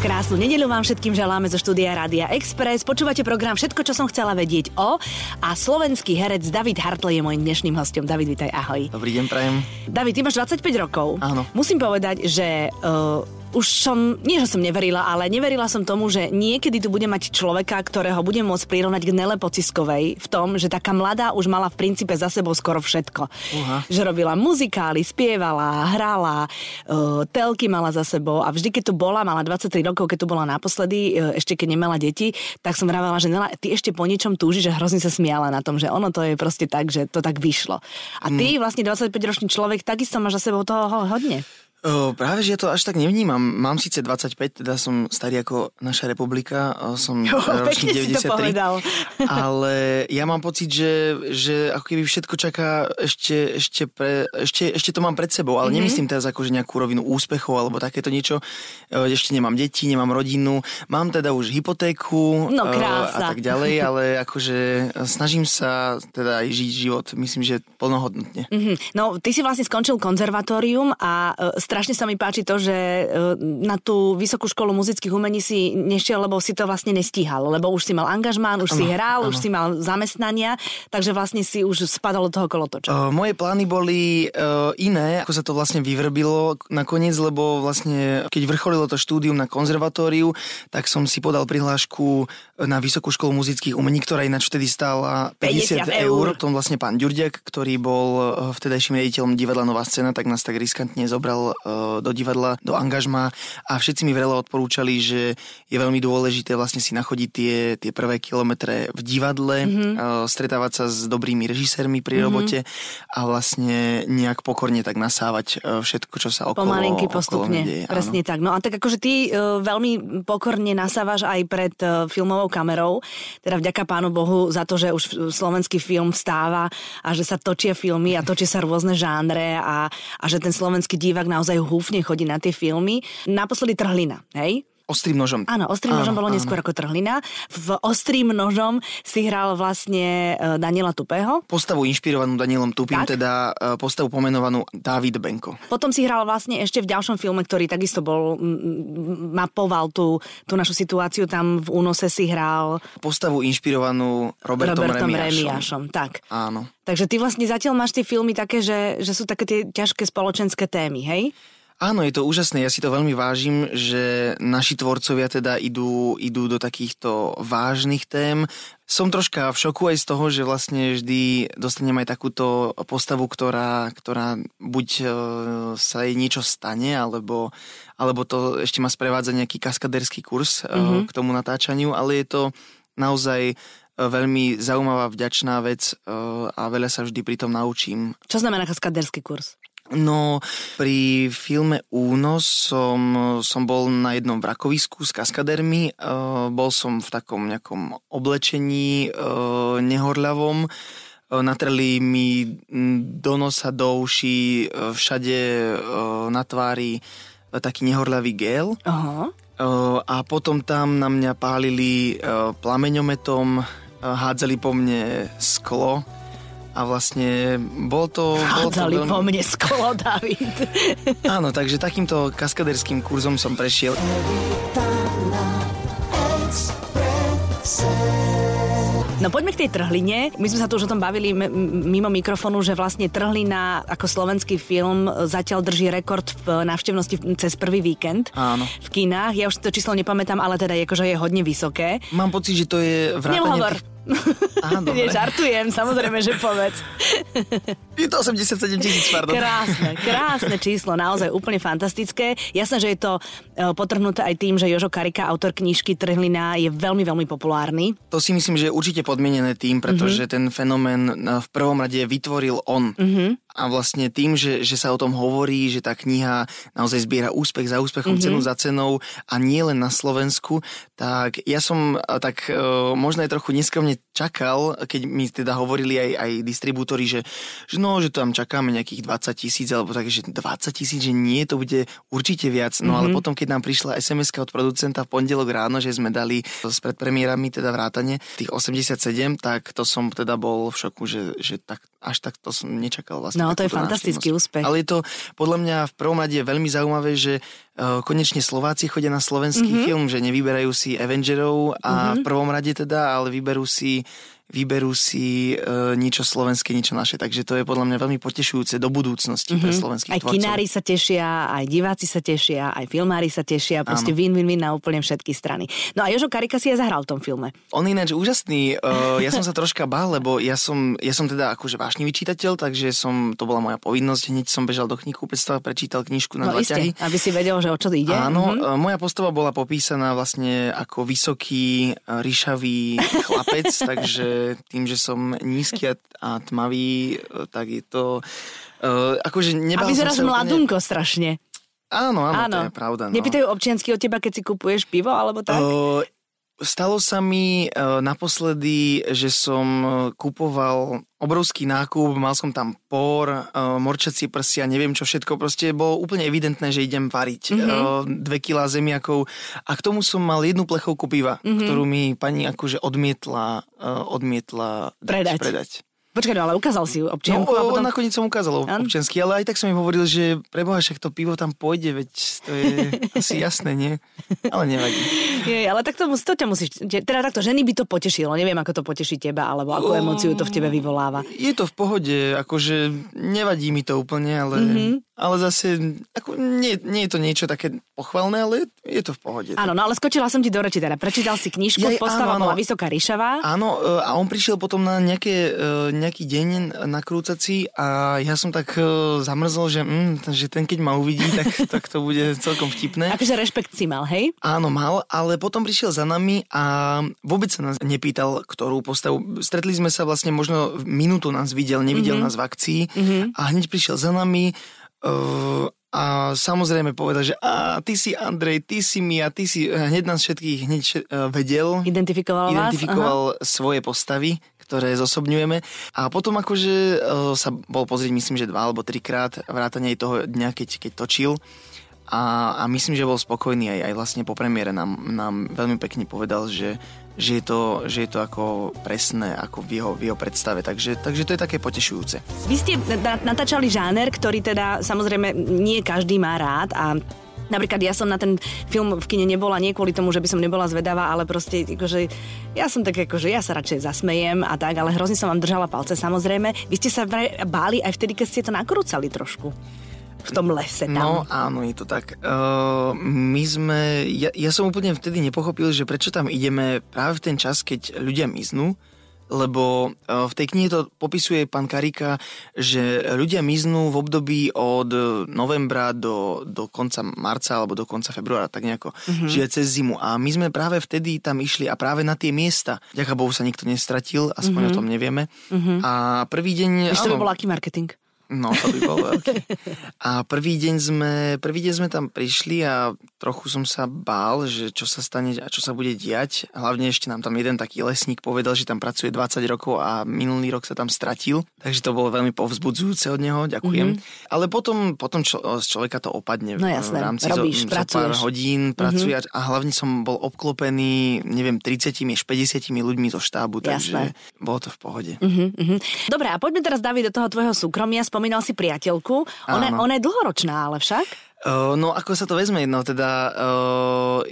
Krásnu nedelu vám všetkým želáme zo štúdia Rádia Express. Počúvate program Všetko, čo som chcela vedieť o a slovenský herec David Hartley je môjim dnešným hostom. David, vítaj, ahoj. Dobrý deň, prajem. David, ty máš 25 rokov. Áno. Musím povedať, že uh, už som, nie že som neverila, ale neverila som tomu, že niekedy tu bude mať človeka, ktorého budem môcť prirovnať k Nele Pociskovej v tom, že taká mladá už mala v princípe za sebou skoro všetko. Uha. Že robila muzikály, spievala, hrala, uh, telky mala za sebou a vždy, keď tu bola, mala 23 rokov, keď tu bola naposledy, uh, ešte keď nemala deti, tak som vravela, že Nela, ty ešte po niečom túžiš, že hrozne sa smiala na tom, že ono to je proste tak, že to tak vyšlo. A ty Mm. vlastne 25-ročný človek takisto máš za sebou toho hodne. O, práve, že ja to až tak nevnímam. Mám síce 25, teda som starý ako naša republika, som Jo, ročník pekne si to 93, povedal. ale ja mám pocit, že, že ako keby všetko čaká ešte, ešte, pre, ešte, ešte to mám pred sebou, ale mm-hmm. nemyslím teraz akože nejakú rovinu úspechov alebo takéto niečo. Ešte nemám deti, nemám rodinu, mám teda už hypotéku No, krása. a tak ďalej, ale akože snažím sa teda aj žiť život, myslím, že plnohodnotne. Mhm. No, ty si vlastne skončil konzervatórium a e, strašne sa mi páči to, že e, na tú Vysokú školu muzických umení si nešiel, lebo si to vlastne nestíhal, lebo už si mal angažmán, už si Áno, hral, už áno. si mal zamestnania, takže vlastne si už spadal do toho kolotoča. Uh, moje plány boli uh, iné, ako sa to vlastne vyvrbilo nakoniec, lebo vlastne keď vrcholilo to štúdium na konzervatóriu, tak som si podal prihlášku na Vysokú školu muzických umení, ktorá ináč vtedy stála 50 50, eur. eur. Tom vlastne pán Ďurďak, ktorý bol vtedajším riaditeľom divadla Nová scéna, tak nás tak riskantne zobral do divadla, do angažma a všetci mi veľa odporúčali, že je veľmi dôležité vlastne si nachodiť tie, tie prvé kilometre v divadle, Mhm. mm-hmm. stretávať sa s dobrými režisérmi pri robote a vlastne nejak pokorne tak nasávať uh, všetko, čo sa okolo, Pomalinky, okolo postupne. mňa deje. Áno. Presne tak. No a tak akože ty veľmi pokorne nasávaš aj pred filmovou kamerou. Teda vďaka pánu Bohu za to, že už slovenský film vstáva a že sa točia filmy a točia sa rôzne žánre a, a že ten slovenský divák naozaj húfne chodí na tie filmy. Naposledy Trhlina, hej? Ostrým nožom. Áno, Ostrým nožom bolo áno. neskôr ako Trhlina. V Ostrým nožom si hral vlastne e, Daniela Tupého. Postavu inšpirovanú Danielom Tupým, Tak. teda uh, postavu pomenovanú David Benko. Potom si hral vlastne ešte v ďalšom filme, ktorý takisto bol, mapoval tú, tú našu situáciu, tam v únose si hral Postavu inšpirovanú Robertom, Robertom Remiášom. Remiášom. Tak. Áno. Takže ty vlastne zatiaľ máš tie filmy také, že, že sú také tie ťažké spoločenské témy, hej? Áno, je to úžasné, ja si to veľmi vážim, že naši tvorcovia teda idú, idú do takýchto vážnych tém. Som troška v šoku aj z toho, že vlastne vždy dostanem aj takúto postavu, ktorá, ktorá buď e, sa jej niečo stane, alebo, alebo to ešte má sprevádza nejaký kaskaderský kurz mm-hmm. k tomu natáčaniu, ale je to naozaj e, veľmi zaujímavá, vďačná vec a veľa sa vždy pri tom naučím. Čo znamená kaskaderský kurz? No, pri filme Únos som, som bol na jednom vrakovisku s kaskadermi. Uh, bol som v takom nejakom oblečení uh, nehorľavom. Uh, natreli mi do nosa, do uší, uh, všade uh, na tvári uh, taký nehorľavý gel. Aha. Uh, a potom tam na mňa pálili uh, plameňometom, uh, hádzali po mne sklo a vlastne bol to... bol to Hádzali veľmi- po mne sklo, David. Áno, takže takýmto kaskaderským kurzom som prešiel. No poďme k tej trhline. My sme sa tu už o tom bavili mimo mikrofónu, že vlastne trhlina ako slovenský film zatiaľ drží rekord v návštevnosti cez prvý víkend Áno. v kinách. Ja už to číslo nepamätám, ale teda je, akože je hodne vysoké. Mám pocit, že to je vrátanie... Neuhovor. Tých... Á, dobre. Nie, žartujem, samozrejme, že povedz. Je to 87 tisíc, pardon. Krásne, krásne číslo, naozaj úplne fantastické. Jasné, že je to e, potrhnuté aj tým, že Jožo Karika, autor knižky Trhlina, je veľmi, veľmi populárny. To si myslím, že je určite podmienené tým, pretože mm-hmm. ten fenomén eh, v prvom rade vytvoril on. Mm-hmm. A vlastne tým, že, že sa o tom hovorí, že tá kniha naozaj zbiera úspech za úspechom, mm-hmm. cenu za cenou a nie len na Slovensku, tak ja som eh, tak eh, možno aj trochu neskromne čakal, keď mi teda hovorili aj, aj distribútori, že, že no, že tam čakáme nejakých 20 tisíc, alebo tak, že 20 tisíc, že nie, to bude určite viac. No mm-hmm. ale potom, keď nám prišla sms od producenta v pondelok ráno, že sme dali s predpremiérami teda vrátane tých 87, tak to som teda bol v šoku, že, že tak, až tak to som nečakal vlastne. No, to je fantastický úspech. Ale je to podľa mňa v prvom rade veľmi zaujímavé, že uh, konečne Slováci chodia na slovenský mm-hmm. film, že nevyberajú si Avengerov a mm-hmm. v prvom rade teda, ale vyberú si vyberú si e, niečo slovenské, niečo naše. Takže to je podľa mňa veľmi potešujúce do budúcnosti mm-hmm. pre mhm. slovenských aj tvorcov. Aj kinári sa tešia, aj diváci sa tešia, aj filmári sa tešia, proste win, win, win na úplne všetky strany. No a Jožo Karika si aj zahral v tom filme. On ináč úžasný. Uh, ja som sa troška bál, lebo ja som, ja som teda akože vášnivý čitateľ, takže som, to bola moja povinnosť. Hneď som bežal do knihu predstav, prečítal knižku na no, dva iste, aby si vedel, že o čo ide. Áno, mm-hmm. moja postava bola popísaná vlastne ako vysoký, ríšavý chlapec, takže tým, že som nízky a, a tmavý, e, tak je to... Uh, akože a vyzeráš mladunko úplne... strašne. Áno, áno, áno, to je pravda. No. Nepýtajú občiansky od teba, keď si kupuješ pivo, alebo tak? Uh, stalo sa mi uh, naposledy, že som kupoval obrovský nákup, mal som tam por, uh, morčacie prsia, neviem čo všetko, proste bolo úplne evidentné, že idem variť mm-hmm. dve kilá zemiakov a k tomu som mal jednu plechovku piva, mm-hmm. ktorú mi pani akože odmietla, odmietla predať. predať. Počkaj, no ale ukázal si občianku. No, a potom... nakoniec som ukázal An? občiansky, ale aj tak som im hovoril, že preboha, však to pivo tam pôjde, veď to je asi jasné, nie? Ale nevadí. Je, ale tak to, to ťa musíš, teda takto, ženy by to potešilo, neviem, ako to poteší teba, alebo akú emóciu to v tebe vyvoláva. Je to v pohode, akože nevadí mi to úplne, ale... Mm-hmm ale zase ako, nie, nie je to niečo také pochvalné, ale je to v pohode. Áno, no ale skočila som ti do reči, teda prečítal si knižku, ja, postava áno, bola Vysoká Ríšava. Áno, e, a on prišiel potom na nejaké, e, nejaký deň nakrúcací a ja som tak e, zamrzol, že, mm, že ten keď ma uvidí, tak, tak to bude celkom vtipné. Akože rešpekt si mal, hej? Áno, mal, ale potom prišiel za nami a vôbec sa nás nepýtal, ktorú postavu. Stretli sme sa vlastne možno minútu nás videl, nevidel mm-hmm. nás v akcii mm-hmm. a hneď prišiel za nami Uh, a samozrejme povedal, že a ty si Andrej, ty si mi a ty si hneď nás všetkých hneď uh, vedel. Identifikoval Identifikoval vás? svoje postavy, ktoré zosobňujeme. A potom akože uh, sa bol pozrieť, myslím, že dva alebo trikrát vrátane toho dňa, keď, keď točil. A, a myslím, že bol spokojný aj, aj vlastne po premiére nám, nám veľmi pekne povedal, že že je to, že je to ako presné ako v jeho, v jeho predstave. Takže, takže to je také potešujúce. Vy ste natáčali žáner, ktorý teda samozrejme nie každý má rád a Napríklad ja som na ten film v kine nebola nie kvôli tomu, že by som nebola zvedavá, ale proste akože, ja som tak akože ja sa radšej zasmejem a tak, ale hrozne som vám držala palce samozrejme. Vy ste sa báli aj vtedy, keď ste to nakrúcali trošku v tom lese tam. No áno, je to tak. Uh, my sme, ja, ja som úplne vtedy nepochopil, že prečo tam ideme práve v ten čas, keď ľudia miznú, lebo uh, v tej knihe to popisuje pán Karika, že ľudia miznú v období od novembra do, do konca marca alebo do konca februára, tak nejako, mm-hmm. že cez zimu. A my sme práve vtedy tam išli a práve na tie miesta. Ďaká Bohu sa nikto nestratil, aspoň mm-hmm. o tom nevieme. Mm-hmm. A prvý deň... Ešte to bol aký marketing? No, to by bol veľký. A prvý deň, sme, prvý deň sme tam prišli a trochu som sa bál, že čo sa stane a čo sa bude diať. Hlavne ešte nám tam jeden taký lesník povedal, že tam pracuje 20 rokov a minulý rok sa tam stratil. Takže to bolo veľmi povzbudzujúce od neho, ďakujem. Mm-hmm. Ale potom, potom čo, z človeka to opadne no, jasné. v rámci Robíš, zo, zo pár hodín pracuje mm-hmm. a hlavne som bol obklopený, neviem, 30 až 50 ľuďmi zo štábu, takže jasné. bolo to v pohode. Mm-hmm. Dobre, a poďme teraz, David, do toho tvojho súkromia. Spom- spomínal si priateľku. Ona, ona je dlhoročná, ale však? No ako sa to vezme, no teda uh,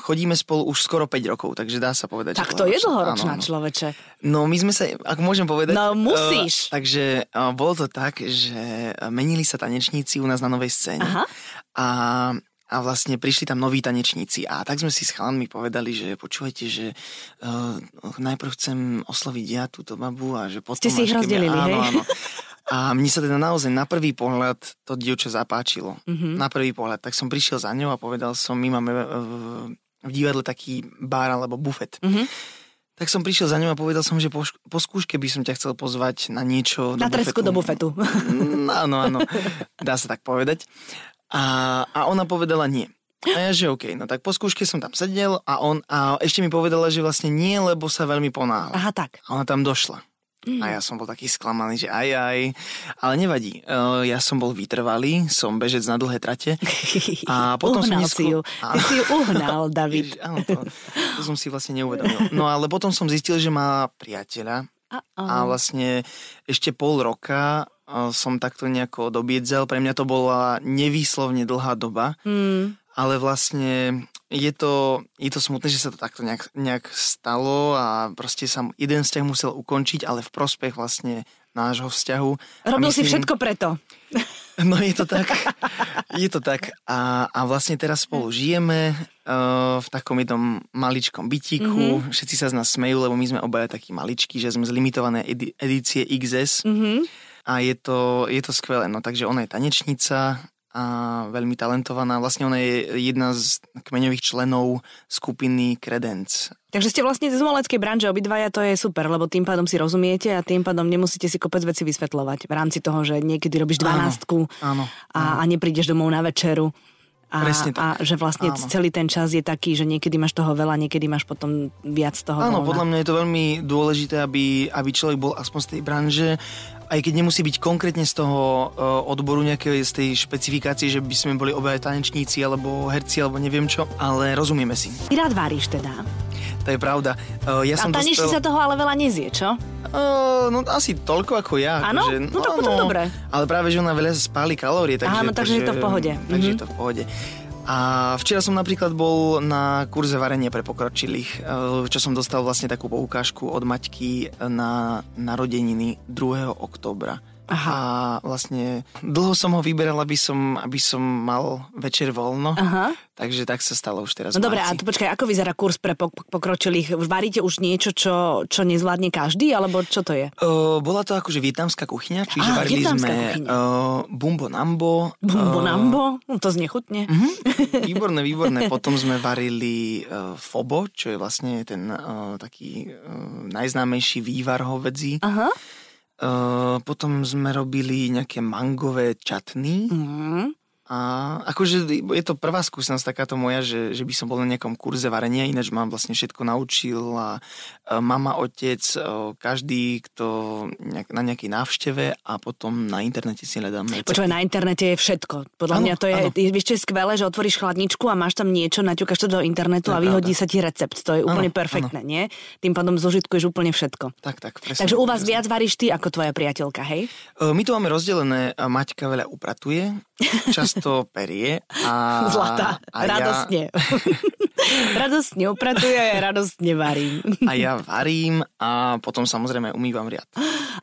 chodíme spolu už skoro 5 rokov, takže dá sa povedať. Tak to je dlhoročná áno, človeče. No my sme sa, ak môžem povedať. No musíš. Uh, takže uh, bolo to tak, že menili sa tanečníci u nás na novej scéne. Aha. A a vlastne prišli tam noví tanečníci a tak sme si s chalanmi povedali, že počúvajte, že uh, najprv chcem osloviť ja túto babu a že potom... Ste si ich rozdelili, hej? Áno, áno. A mne sa teda naozaj na prvý pohľad to dievča zapáčilo. Mm-hmm. Na prvý pohľad. Tak som prišiel za ňou a povedal som, my máme v, v divadle taký bar alebo bufet. Mm-hmm. Tak som prišiel za ňou a povedal som, že po, po skúške by som ťa chcel pozvať na niečo Na tresku do bufetu. Mm, áno, áno. Dá sa tak povedať. A, a ona povedala nie. A ja, že OK, no tak po skúške som tam sedel a on a ešte mi povedala, že vlastne nie, lebo sa veľmi ponáhla. Aha, tak. A ona tam došla. A ja som bol taký sklamaný, že aj, aj. Ale nevadí. Uh, ja som bol vytrvalý, som bežec na dlhé trate. A potom uhnal som neskôr... si ju. Ty si ju uhnal, David. Áno, to, to som si vlastne neuvedomil. No ale potom som zistil, že má priateľa. Uh-oh. A vlastne ešte pol roka som takto nejako dobiedzel. Pre mňa to bola nevýslovne dlhá doba, mm. ale vlastne je to, je to smutné, že sa to takto nejak, nejak stalo a proste sa jeden vzťah musel ukončiť, ale v prospech vlastne nášho vzťahu. Robil myslím, si všetko preto. No je to tak. Je to tak. A, a vlastne teraz spolu žijeme uh, v takom jednom maličkom bytíku. Mm-hmm. Všetci sa z nás smejú, lebo my sme obaja takí maličkí, že sme z limitované edi- edície XS. Mm-hmm. A je to, je to skvelé. No takže ona je tanečnica, a veľmi talentovaná. Vlastne ona je jedna z kmeňových členov skupiny Credence. Takže ste vlastne z umeleckej branže obidvaja, to je super, lebo tým pádom si rozumiete a tým pádom nemusíte si kopec veci vysvetľovať v rámci toho, že niekedy robíš dvanáctku áno, áno, a, a neprídeš domov na večeru. A, Presne tak. a že vlastne áno. celý ten čas je taký, že niekedy máš toho veľa, niekedy máš potom viac toho Áno, voľna. podľa mňa je to veľmi dôležité, aby, aby človek bol aspoň z tej branže, aj keď nemusí byť konkrétne z toho uh, odboru nejakej z tej špecifikácie, že by sme boli obaja tanečníci alebo herci alebo neviem čo, ale rozumieme si. Ty rád váriš teda? To je pravda. Uh, ja a tanečníci dospel... sa toho ale veľa nezie, čo? Uh, no asi toľko ako ja. Áno? Akože, no, no tak potom no, dobre. Ale práve, že ona veľa spáli kalórie. Takže, Áno, takže, takže je to v pohode. Takže mm-hmm. je to v pohode. A včera som napríklad bol na kurze varenia pre pokročilých, eh, čo som dostal vlastne takú poukážku od Maťky na narodeniny 2. oktobra. Aha. A vlastne dlho som ho vyberal, aby som, aby som mal večer voľno. Aha. Takže tak sa stalo už teraz. No dobre, a to počkaj, ako vyzerá kurz pre pokročilých? Varíte už niečo, čo, čo nezvládne každý, alebo čo to je? Uh, bola to akože vietnamská kuchyňa, čiže Á, varili sme uh, bumbo nambo. Bumbo uh, nambo? No to znechutne. Uh-huh. Výborné, výborné. Potom sme varili uh, fobo, čo je vlastne ten uh, taký uh, najznámejší vývar hovedzí. Aha. Uh, potom sme robili nejaké mangové čatny. Mm. A akože je to prvá skúsenosť takáto moja, že, že by som bol na nejakom kurze varenia, ináč mám vlastne všetko naučil a mama, otec, každý, kto na nejakej návšteve a potom na internete si hľadám. Počúvaj, na internete je všetko. Podľa ano, mňa to je, je, vieš, je skvelé, že otvoríš chladničku a máš tam niečo, naťukáš to do internetu to a vyhodí pravda. sa ti recept. To je úplne ano, perfektné, ano. nie? Tým pádom zožitkuješ úplne všetko. Tak, tak, presne. Takže u vás presne. viac varíš ty ako tvoja priateľka, hej? My tu máme rozdelené, Maťka veľa upratuje, často perie. A, Zlatá, a radostne. Ja... radostne upratuje a radostne varím. a ja varím a potom samozrejme umývam riad.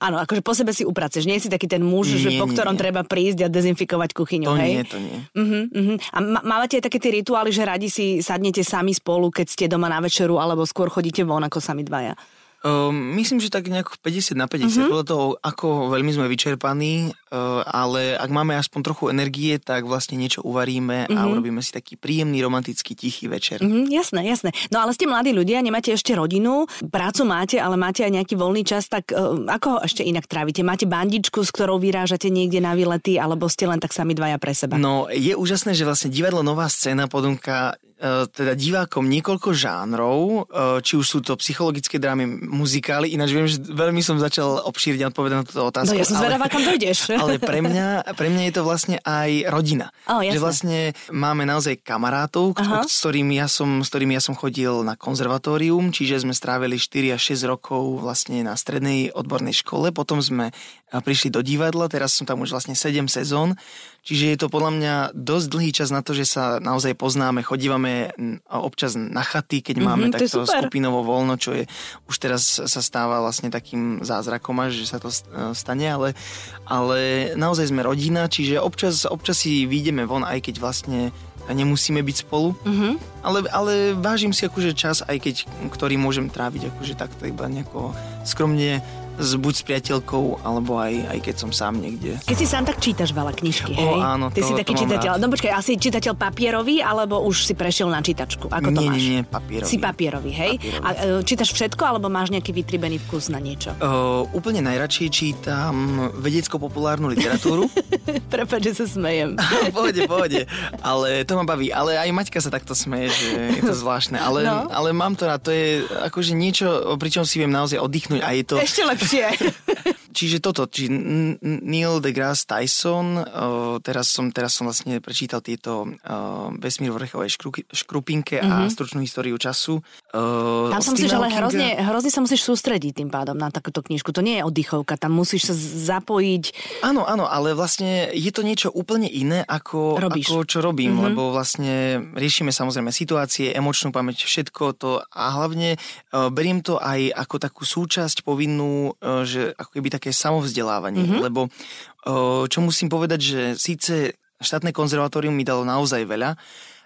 Áno, akože po sebe si upraceš. Nie si taký ten muž, nie, že po ktorom nie. treba prísť a dezinfikovať kuchyňu, to hej? nie, to nie. Uh-huh, uh-huh. A mávate aj také tie rituály, že radi si sadnete sami spolu, keď ste doma na večeru, alebo skôr chodíte von ako sami dvaja? Uh, myslím, že tak nejako 50 na 50, uh-huh. podľa toho, ako veľmi sme vyčerpaní, uh, ale ak máme aspoň trochu energie, tak vlastne niečo uvaríme uh-huh. a urobíme si taký príjemný, romantický, tichý večer. Uh-huh, jasné, jasné. No ale ste mladí ľudia, nemáte ešte rodinu, prácu máte, ale máte aj nejaký voľný čas, tak uh, ako ho ešte inak trávite? Máte bandičku, s ktorou vyrážate niekde na výlety, alebo ste len tak sami dvaja pre seba? No, je úžasné, že vlastne divadlo Nová scéna E, teda divákom niekoľko žánrov, e, či už sú to psychologické drámy, muzikály, ináč viem, že veľmi som začal obšírne odpovedať na túto otázku. No ja som zvedavá, kam dojdeš. Ale pre mňa, pre mňa je to vlastne aj rodina. Oh, že vlastne máme naozaj kamarátov, Aha. s ktorými, ja som, s ktorými ja som chodil na konzervatórium, čiže sme strávili 4 až 6 rokov vlastne na strednej odbornej škole, potom sme prišli do divadla, teraz som tam už vlastne 7 sezón, čiže je to podľa mňa dosť dlhý čas na to, že sa naozaj poznáme, chodívame občas na chaty, keď mm-hmm, máme takto skupinovo voľno, čo je už teraz sa stáva vlastne takým zázrakom až, že sa to stane, ale, ale naozaj sme rodina, čiže občas, občas si vyjdeme von, aj keď vlastne nemusíme byť spolu, mm-hmm. ale, ale vážim si akože čas, aj keď, ktorý môžem tráviť akože takto iba nejako skromne s, buď s priateľkou, alebo aj, aj keď som sám niekde. Keď si sám, tak čítaš veľa knižky, hej? O, áno, Ty to, si taký čitateľ. No počkaj, asi čitateľ papierový, alebo už si prešiel na čítačku? Ako to nie, máš? Nie, nie, papierový. Si papierový, hej? Papierový. A e, čítaš všetko, alebo máš nejaký vytribený vkus na niečo? Uh, úplne najradšej čítam vedecko-populárnu literatúru. Prepač, že sa smejem. pohode, pohode. Ale to ma baví. Ale aj Maťka sa takto smeje, že je to zvláštne. Ale, no. ale mám to rád. To je akože niečo, pričom si viem naozaj oddychnúť. A je to... Ešte lepšie. 谢谢 Čiže toto, či Neil deGrasse Tyson, uh, teraz, som, teraz som vlastne prečítal tieto uh, vesmír v orechovej škrupinke mm-hmm. a mhm. stručnú históriu času. Uh, tam sa musíš ale hrozne, hrozne sa musíš sústrediť tým pádom na takúto knižku. To nie je oddychovka, tam musíš sa zapojiť. Áno, áno, ale vlastne je to niečo úplne iné, ako, ako čo robím, mm-hmm. lebo vlastne riešime samozrejme situácie, emočnú pamäť, všetko to a hlavne uh, beriem to aj ako takú súčasť povinnú, uh, že ako keby také samovzdelávanie, mm-hmm. lebo čo musím povedať, že síce štátne konzervatórium mi dalo naozaj veľa,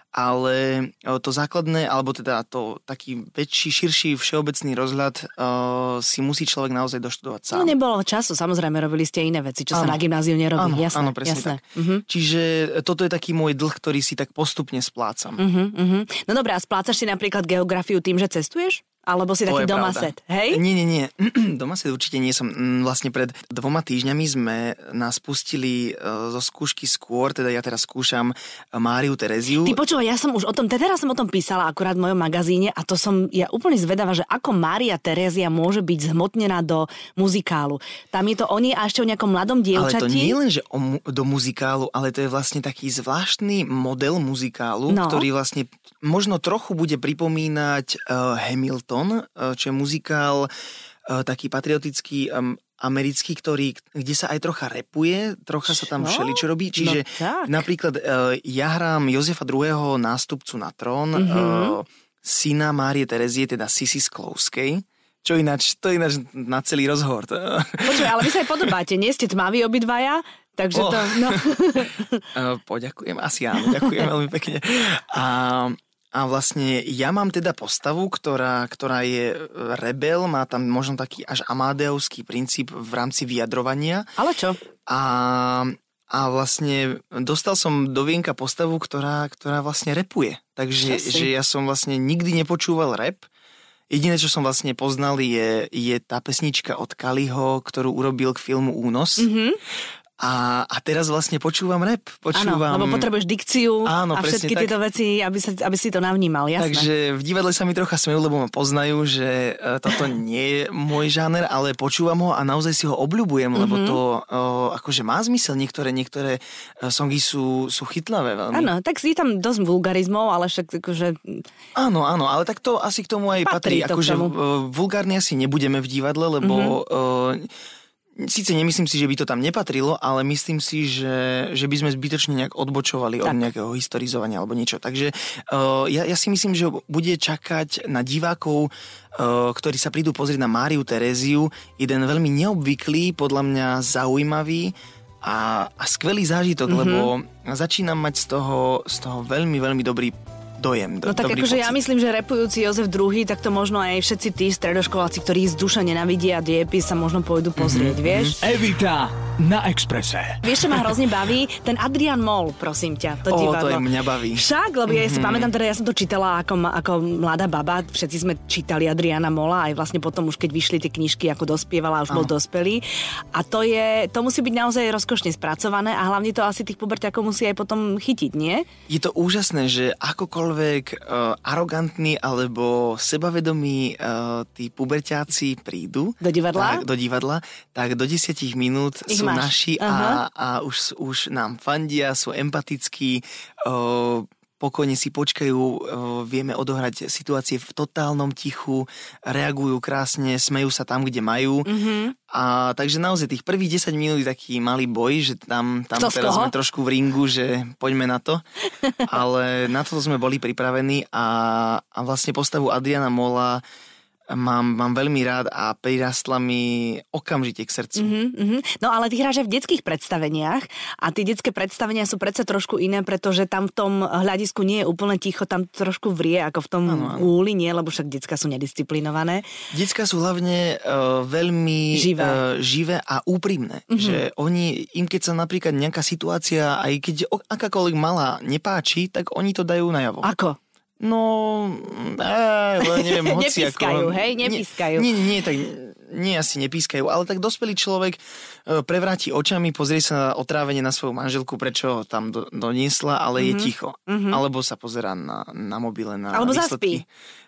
ale to základné, alebo teda to taký väčší, širší všeobecný rozhľad uh, si musí človek naozaj doštudovať sám. No nebolo času, samozrejme, robili ste iné veci, čo áno. sa na gymnáziu nerobí. Áno, jasné, áno presne jasné. tak. Uh-huh. Čiže toto je taký môj dlh, ktorý si tak postupne splácam. Uh-huh, uh-huh. No dobré, a splácaš si napríklad geografiu tým, že cestuješ? Alebo si to taký domaset, hej? Nie, nie, nie. domaset určite nie som. Mm, vlastne pred dvoma týždňami sme nás pustili e, zo skúšky skôr, teda ja teraz skúšam e, Máriu Tereziu. Ty počúvaj, ja som už o tom, teraz som o tom písala akurát v mojom magazíne a to som ja úplne zvedavá, že ako Mária Terezia môže byť zhmotnená do muzikálu. Tam je to o nej a ešte o nejakom mladom dievčati. Ale to nie len, že o mu, do muzikálu, ale to je vlastne taký zvláštny model muzikálu, no. ktorý vlastne možno trochu bude pripomínať uh, Hamilton Hamilton, eh, čo je muzikál eh, taký patriotický americký, ktorý, kde sa aj trocha repuje, trocha sa tam všeličo robí. Čiže no napríklad eh, ja hrám Jozefa II. nástupcu na trón, mm-hmm. syna Márie Terezie, teda Sisi Sklouskej. Čo ináč, to ináč na celý rozhovor. Počuj, ale vy sa aj podobáte, nie ste tmaví obidvaja, takže oh. to... No. Poďakujem, asi áno, ďakujem veľmi pekne. A a vlastne ja mám teda postavu, ktorá, ktorá je rebel, má tam možno taký až amadeovský princíp v rámci vyjadrovania. Ale čo? A, a vlastne dostal som do vienka postavu, ktorá, ktorá vlastne repuje. Takže že ja som vlastne nikdy nepočúval rap. Jediné, čo som vlastne poznal, je, je tá pesnička od Kaliho, ktorú urobil k filmu Únos. Mm-hmm. A, a teraz vlastne počúvam rap. Počúvam... Áno, lebo potrebuješ dikciu áno, a všetky tak. tieto veci, aby, sa, aby si to navnímal, jasné. Takže v divadle sa mi trocha smejú, lebo ma poznajú, že e, toto nie je môj žáner, ale počúvam ho a naozaj si ho obľúbujem, mm-hmm. lebo mhm. to o, akože má zmysel. Niektoré, niektoré e, songy sú, sú chytlavé veľmi. Áno, tak si tam dosť vulgarizmov, ale však akože... Áno, áno, ale tak to asi k tomu aj patrí. patrí akože vulgárne asi nebudeme v divadle, lebo... Mm-hmm. O, Síce nemyslím si, že by to tam nepatrilo, ale myslím si, že, že by sme zbytočne nejak odbočovali tak. od nejakého historizovania alebo niečo. Takže uh, ja, ja si myslím, že bude čakať na divákov, uh, ktorí sa prídu pozrieť na Máriu Tereziu, jeden veľmi neobvyklý, podľa mňa zaujímavý a, a skvelý zážitok, mm-hmm. lebo začínam mať z toho, z toho veľmi, veľmi dobrý dojem. Do, no tak akože ja myslím, že repujúci Jozef II, tak to možno aj všetci tí stredoškoláci, ktorí z duša nenavidia diepis, sa možno pôjdu pozrieť, mm-hmm. vieš? Evita na Exprese. Vieš, čo ma hrozne baví? Ten Adrian Moll, prosím ťa, to o, to je mňa baví. Však, lebo mm-hmm. ja si mhm. pamätám, teda ja som to čítala ako, ako mladá baba, všetci sme čítali Adriana Mola, aj vlastne potom už keď vyšli tie knižky, ako dospievala, už bol dospelý. A to je, to musí byť naozaj rozkošne spracované a hlavne to asi tých puberťakov musí aj potom chytiť, nie? Je to úžasné, že akokoľvek uh, arogantní alebo sebavedomí uh, tí puberťáci prídu do divadla, tak, do divadla, tak do desiatich minút ich sú máš. naši a, a už, už nám fandia, sú empatickí, uh, pokojne si počkajú, vieme odohrať situácie v totálnom tichu, reagujú krásne, smejú sa tam, kde majú. Mm-hmm. A takže naozaj tých prvých 10 minút je taký malý boj, že tam, tam teraz sme trošku v ringu, že poďme na to. Ale na to sme boli pripravení a, a vlastne postavu Adriana Mola mám, mám veľmi rád a prirastla mi okamžite k srdcu. Mm-hmm, No ale ty hráš aj v detských predstaveniach a tie detské predstavenia sú predsa trošku iné, pretože tam v tom hľadisku nie je úplne ticho, tam trošku vrie ako v tom ano, ano. úli, nie, lebo však detská sú nedisciplinované. Detská sú hlavne uh, veľmi živé. Uh, živé a úprimné. Mm-hmm. Že oni, im keď sa napríklad nejaká situácia, aj keď akákoľvek malá nepáči, tak oni to dajú najavo. Ako? No, á, neviem, hoci nepískajú, ako... hej, nepískajú. Nie, nie, nie, tak nie asi nepískajú, ale tak dospelý človek e, prevráti očami, pozrie sa na otrávenie na svoju manželku, prečo ho tam do, doniesla, ale mm-hmm. je mhm. ticho. Mm-hmm. Alebo sa pozera na, na mobile, na Alebo výsledky. zaspí.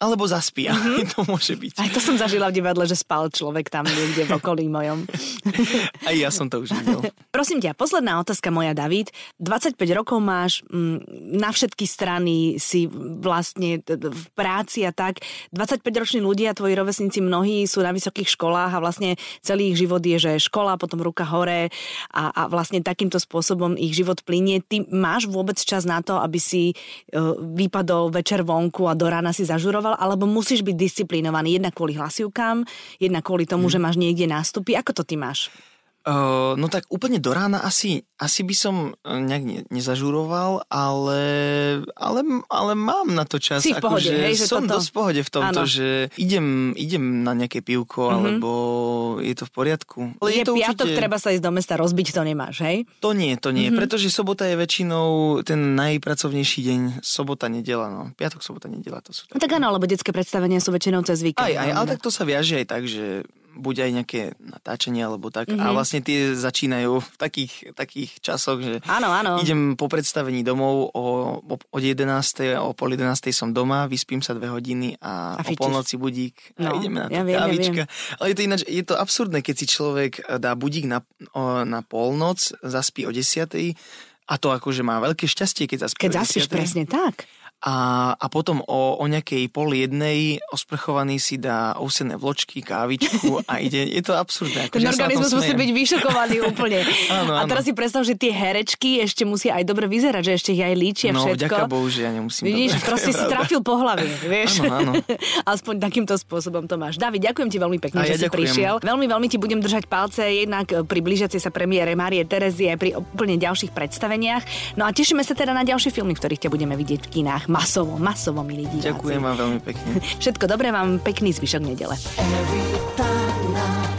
Alebo zaspí, mm-hmm. to môže byť. Aj to som zažila v divadle, že spal človek tam niekde v okolí mojom. Aj ja som to už videl. Prosím ťa, posledná otázka moja, David. 25 rokov máš, mm, na všetky strany si vlastne v práci a tak. 25-roční ľudia, tvoji rovesníci mnohí sú na vysokých školách a vlastne celý ich život je, že škola, potom ruka hore a, a vlastne takýmto spôsobom ich život plinie. Ty máš vôbec čas na to, aby si uh, vypadol večer vonku a do rána si zažuroval študoval, alebo musíš byť disciplinovaný jednak kvôli hlasivkám, jednak kvôli tomu, hmm. že máš niekde nástupy. Ako to ty máš? Uh, no tak úplne do rána asi, asi by som e, nejak ne, nezažuroval, ale, ale, ale mám na to čas. Si v pohode, že hej, že som toto... dosť v pohode v tomto, ano. že idem, idem na nejaké pivko, mm-hmm. alebo je to v poriadku. Ale je, je to piatok, určite... treba sa ísť do mesta rozbiť, to nemáš, hej? To nie, to nie, mm-hmm. pretože sobota je väčšinou ten najpracovnejší deň, sobota, nedela, no. Piatok, sobota, nedela, to sú také. No tak áno, lebo detské predstavenia sú väčšinou cez víkend. Aj, aj, ale tak to sa viaže aj tak, že buď aj nejaké natáčanie alebo tak. Mm-hmm. A mhm. vlastne tie začínajú v takých, takých časoch, že áno, áno. idem po predstavení domov o, o, od 11. o pol 11. som doma, vyspím sa dve hodiny a, a o polnoci budík no, a ideme na to ja viem, kávička. Ja viem. Ale je to ináč, je to absurdné, keď si človek dá budík na, o, na polnoc, zaspí o 10. A to akože má veľké šťastie, keď zaspí Keď zaspíš presne tak a, a potom o, o nejakej pol jednej osprchovaný si dá ovsené vločky, kávičku a ide, je to absurdné. Ten organizmus musí byť vyšokovaný úplne. áno, áno. A teraz si predstav, že tie herečky ešte musia aj dobre vyzerať, že ešte ich aj líčia no, všetko. No, ďaká Bohu, že ja nemusím. Vidíš, dobre, proste si trafil po hlave, vieš. Áno, áno. Aspoň takýmto spôsobom to máš. David, ďakujem ti veľmi pekne, a že ja si ďakujem. prišiel. Veľmi, veľmi ti budem držať palce jednak pri blížiacej sa premiére Márie Terezie pri úplne ďalších predstaveniach. No a tešíme sa teda na ďalšie filmy, ktorých ťa budeme vidieť v kinách masovo, masovo, milí diváci. Ďakujem vám veľmi pekne. Všetko dobré, vám pekný zvyšok nedele. Every time